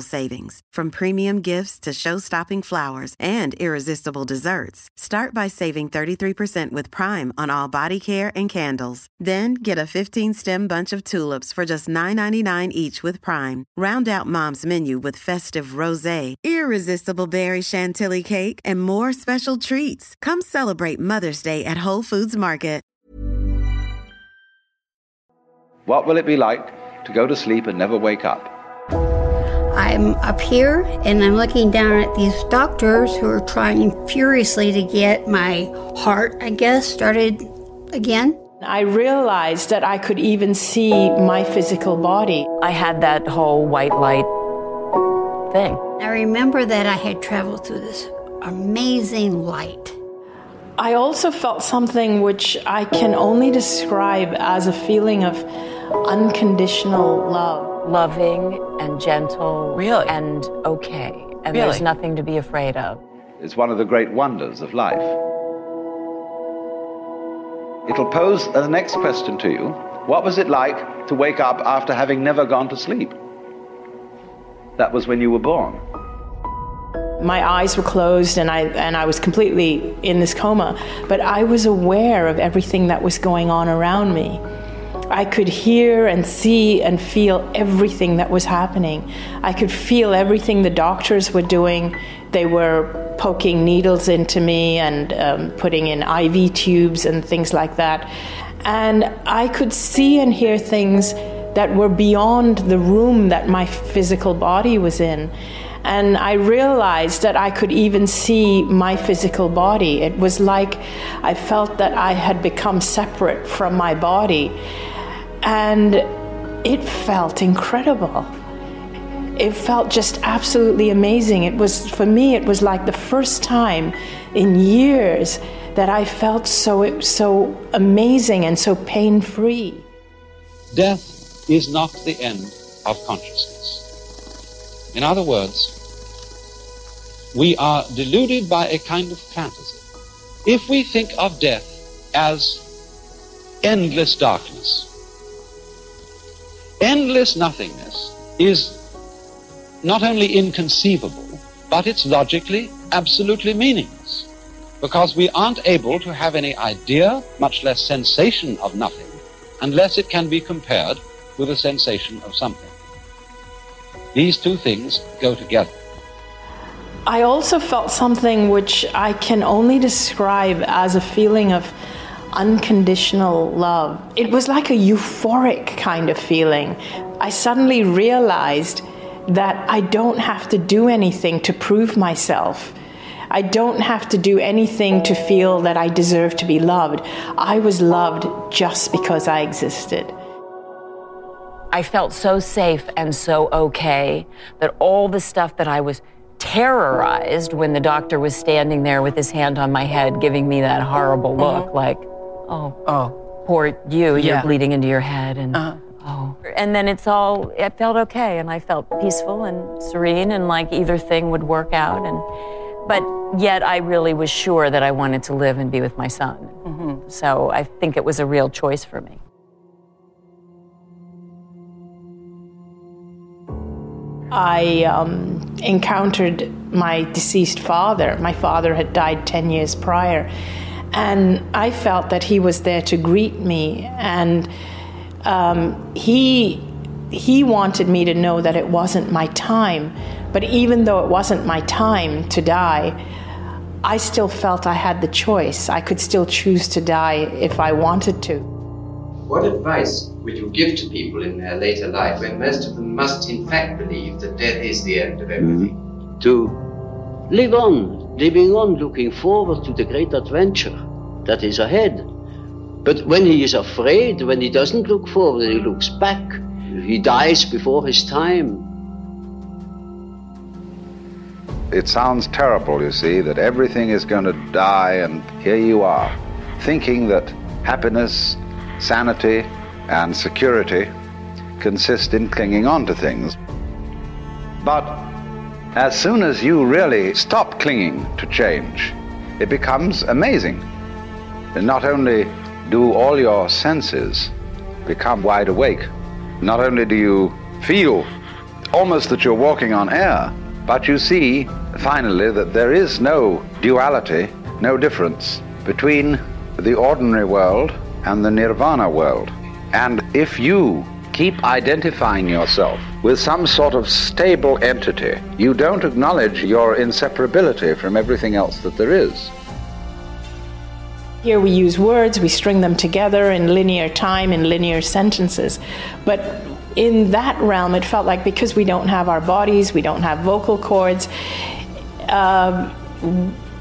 savings. From premium gifts to show-stopping flowers and irresistible desserts. Start by saving 33% with Prime on all body care and candles. Then get a 15-stem bunch of tulips for just $9.99 each with Prime. Round out Mom's menu with festive rosé, irresistible berry chantilly cake, and more special treats. Come celebrate Mother's Day at Whole Foods Market. What will it be like to go to sleep and never wake up? I'm up here and I'm looking down at these doctors who are trying furiously to get my heart, I guess, started again. I realized that I could even see my physical body. I had that whole white light thing. I remember that I had traveled through this amazing light. I also felt something which I can only describe as a feeling of unconditional love. Loving and gentle. Really? And okay. And Really? there's nothing to be afraid of. It's one of the great wonders of life. It'll pose the next question to you. What was it like to wake up after having never gone to sleep? That was when you were born. My eyes were closed and I and I was completely in this coma, but I was aware of everything that was going on around me. I could hear and see and feel everything that was happening. I could feel everything the doctors were doing. They were poking needles into me and um, putting in IV tubes and things like that. And I could see and hear things that were beyond the room that my physical body was in. And I realized that I could even see my physical body. It was like I felt that I had become separate from my body. And it felt incredible. It felt just absolutely amazing. It was, for me, it was like the first time in years that I felt so, so amazing and so pain free. Death is not the end of consciousness. In other words, we are deluded by a kind of fantasy. If we think of death as endless darkness, endless nothingness is not only inconceivable, but it's logically absolutely meaningless. Because we aren't able to have any idea, much less sensation of nothing, unless it can be compared with a sensation of something. These two things go together. I also felt something which I can only describe as a feeling of unconditional love. It was like a euphoric kind of feeling. I suddenly realized that I don't have to do anything to prove myself. I don't have to do anything to feel that I deserve to be loved. I was loved just because I existed. I felt so safe and so okay that all the stuff that I was terrorized when the doctor was standing there with his hand on my head, giving me that horrible look mm-hmm. like, oh, Oh. poor you, you're bleeding into your head. And, Uh-huh. oh. And then it's all, it felt okay. And I felt peaceful and serene and like either thing would work out. And, but yet I really was sure that I wanted to live and be with my son. So I think it was a real choice for me. I um, encountered my deceased father. My father had died 10 years prior. And I felt that he was there to greet me. And um, he, he wanted me to know that it wasn't my time. But even though it wasn't my time to die, I still felt I had the choice. I could still choose to die if I wanted to. What advice would you give to people in their later life when most of them must in fact believe that death is the end of everything? to live on, living on, looking forward to the great adventure that is ahead, But when he is afraid, when he doesn't look forward, he looks back. He dies before his time. It sounds terrible, you see, that everything is going to die, and here you are, thinking that happiness, sanity, and security consist in clinging on to things. But as soon as you really stop clinging to change, it becomes amazing. And not only do all your senses become wide awake, not only do you feel almost that you're walking on air, but you see finally that there is no duality, no difference between the ordinary world and the nirvana world. And if you keep identifying yourself with some sort of stable entity, you don't acknowledge your inseparability from everything else that there is. Here we use words, we string them together in linear time, in linear sentences. But in that realm, it felt like because we don't have our bodies, we don't have vocal cords, um,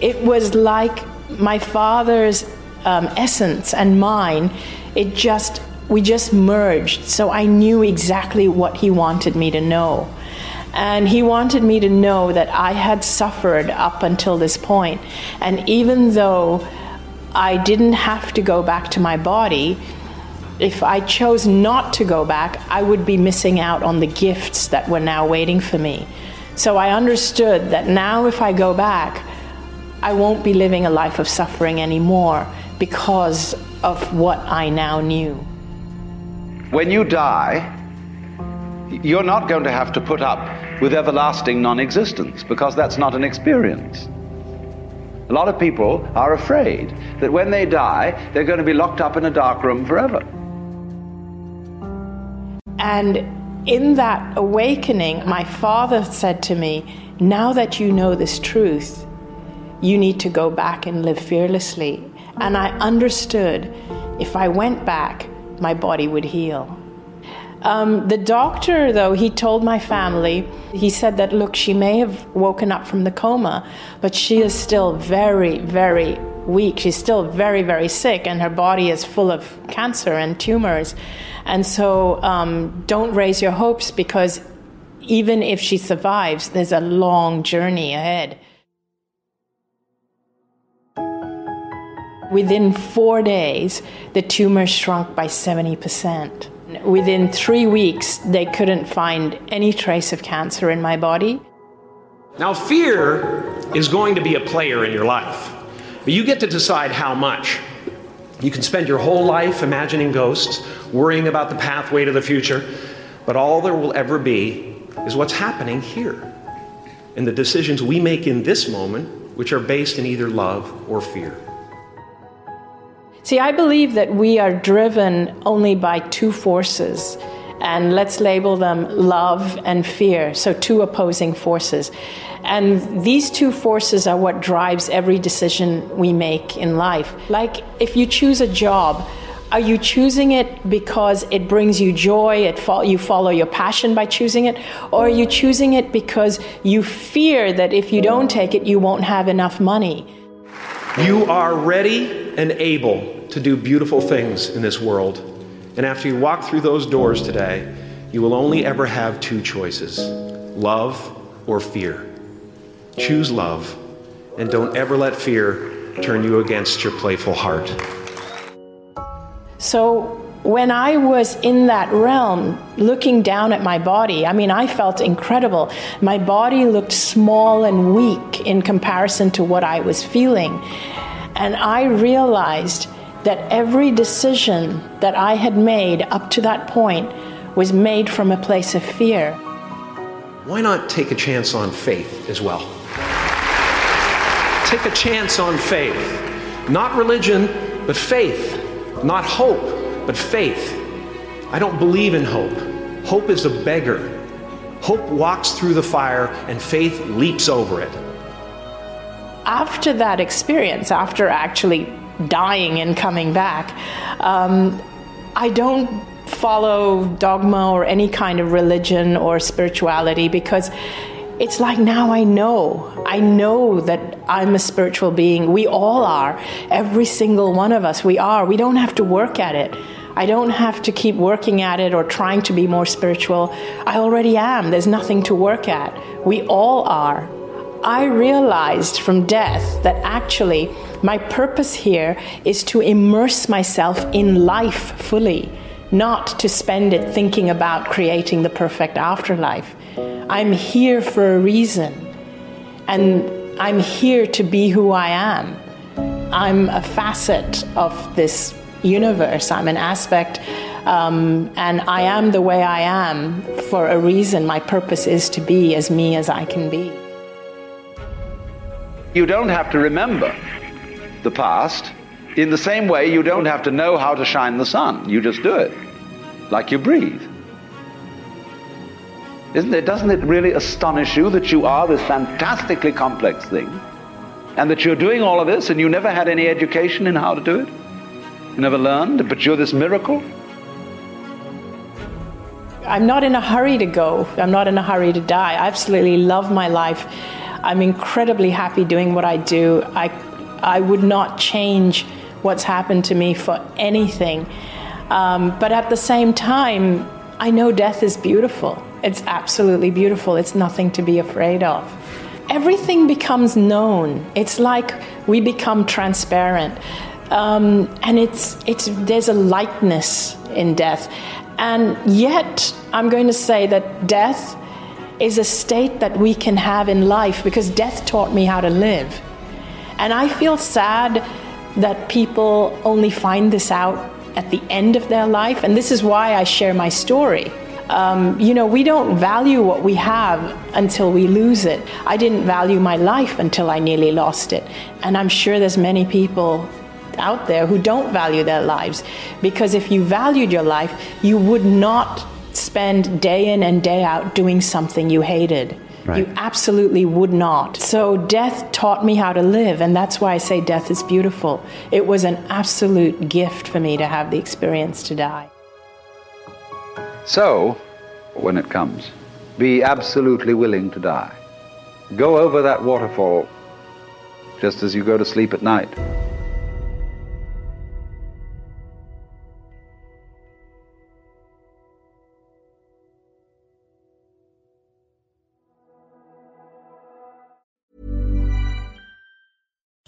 it was like my father's um, essence and mine. It just, we just merged. So I knew exactly what he wanted me to know. And he wanted me to know that I had suffered up until this point. And even though I didn't have to go back to my body. If I chose not to go back, I would be missing out on the gifts that were now waiting for me. So I understood that now, if I go back, I won't be living a life of suffering anymore because of what I now knew. When you die, you're not going to have to put up with everlasting non existence because that's not an experience. A lot of people are afraid that when they die, they're going to be locked up in a dark room forever. And in that awakening, my father said to me, Now that you know this truth, you need to go back and live fearlessly. And I understood if I went back, my body would heal. Um, the doctor, though, he told my family, he said that, look, she may have woken up from the coma, but she is still very, very weak. She's still very, very sick, and her body is full of cancer and tumors. And so um, don't raise your hopes because even if she survives, there's a long journey ahead. Within four days, the tumor shrunk by 70%. Within three weeks, they couldn't find any trace of cancer in my body. Now, fear is going to be a player in your life, but you get to decide how much. You can spend your whole life imagining ghosts, worrying about the pathway to the future, but all there will ever be is what's happening here and the decisions we make in this moment, which are based in either love or fear. See, I believe that we are driven only by two forces, and let's label them love and fear, so two opposing forces. And these two forces are what drives every decision we make in life. Like if you choose a job, are you choosing it because it brings you joy, it fo- you follow your passion by choosing it? Or are you choosing it because you fear that if you don't take it, you won't have enough money? You are ready and able to do beautiful things in this world. And after you walk through those doors today, you will only ever have two choices love or fear. Choose love, and don't ever let fear turn you against your playful heart. So, when I was in that realm, looking down at my body, I mean, I felt incredible. My body looked small and weak in comparison to what I was feeling. And I realized that every decision that I had made up to that point was made from a place of fear. Why not take a chance on faith as well? Take a chance on faith. Not religion, but faith. Not hope, but faith. I don't believe in hope. Hope is a beggar. Hope walks through the fire, and faith leaps over it. After that experience, after actually dying and coming back. Um, I don't follow dogma or any kind of religion or spirituality because it's like now I know. I know that I'm a spiritual being. We all are. Every single one of us, we are. We don't have to work at it. I don't have to keep working at it or trying to be more spiritual. I already am. There's nothing to work at. We all are. I realized from death that actually my purpose here is to immerse myself in life fully, not to spend it thinking about creating the perfect afterlife. I'm here for a reason, and I'm here to be who I am. I'm a facet of this universe, I'm an aspect, um, and I am the way I am for a reason. My purpose is to be as me as I can be. You don't have to remember the past. In the same way, you don't have to know how to shine the sun. You just do it, like you breathe. Isn't it? Doesn't it really astonish you that you are this fantastically complex thing, and that you're doing all of this, and you never had any education in how to do it? You never learned, but you're this miracle. I'm not in a hurry to go. I'm not in a hurry to die. I absolutely love my life. I'm incredibly happy doing what I do. I, I would not change what's happened to me for anything. Um, but at the same time, I know death is beautiful. It's absolutely beautiful. It's nothing to be afraid of. Everything becomes known. It's like we become transparent. Um, and it's, it's, there's a lightness in death. And yet, I'm going to say that death is a state that we can have in life because death taught me how to live. And I feel sad that people only find this out at the end of their life. And this is why I share my story. Um, you know, we don't value what we have until we lose it. I didn't value my life until I nearly lost it. And I'm sure there's many people out there who don't value their lives. Because if you valued your life, you would not spend day in and day out doing something you hated. Right. You absolutely would not. So death taught me how to live, and that's why I say death is beautiful. It was an absolute gift for me to have the experience to die. So, when it comes, be absolutely willing to die. Go over that waterfall just as you go to sleep at night.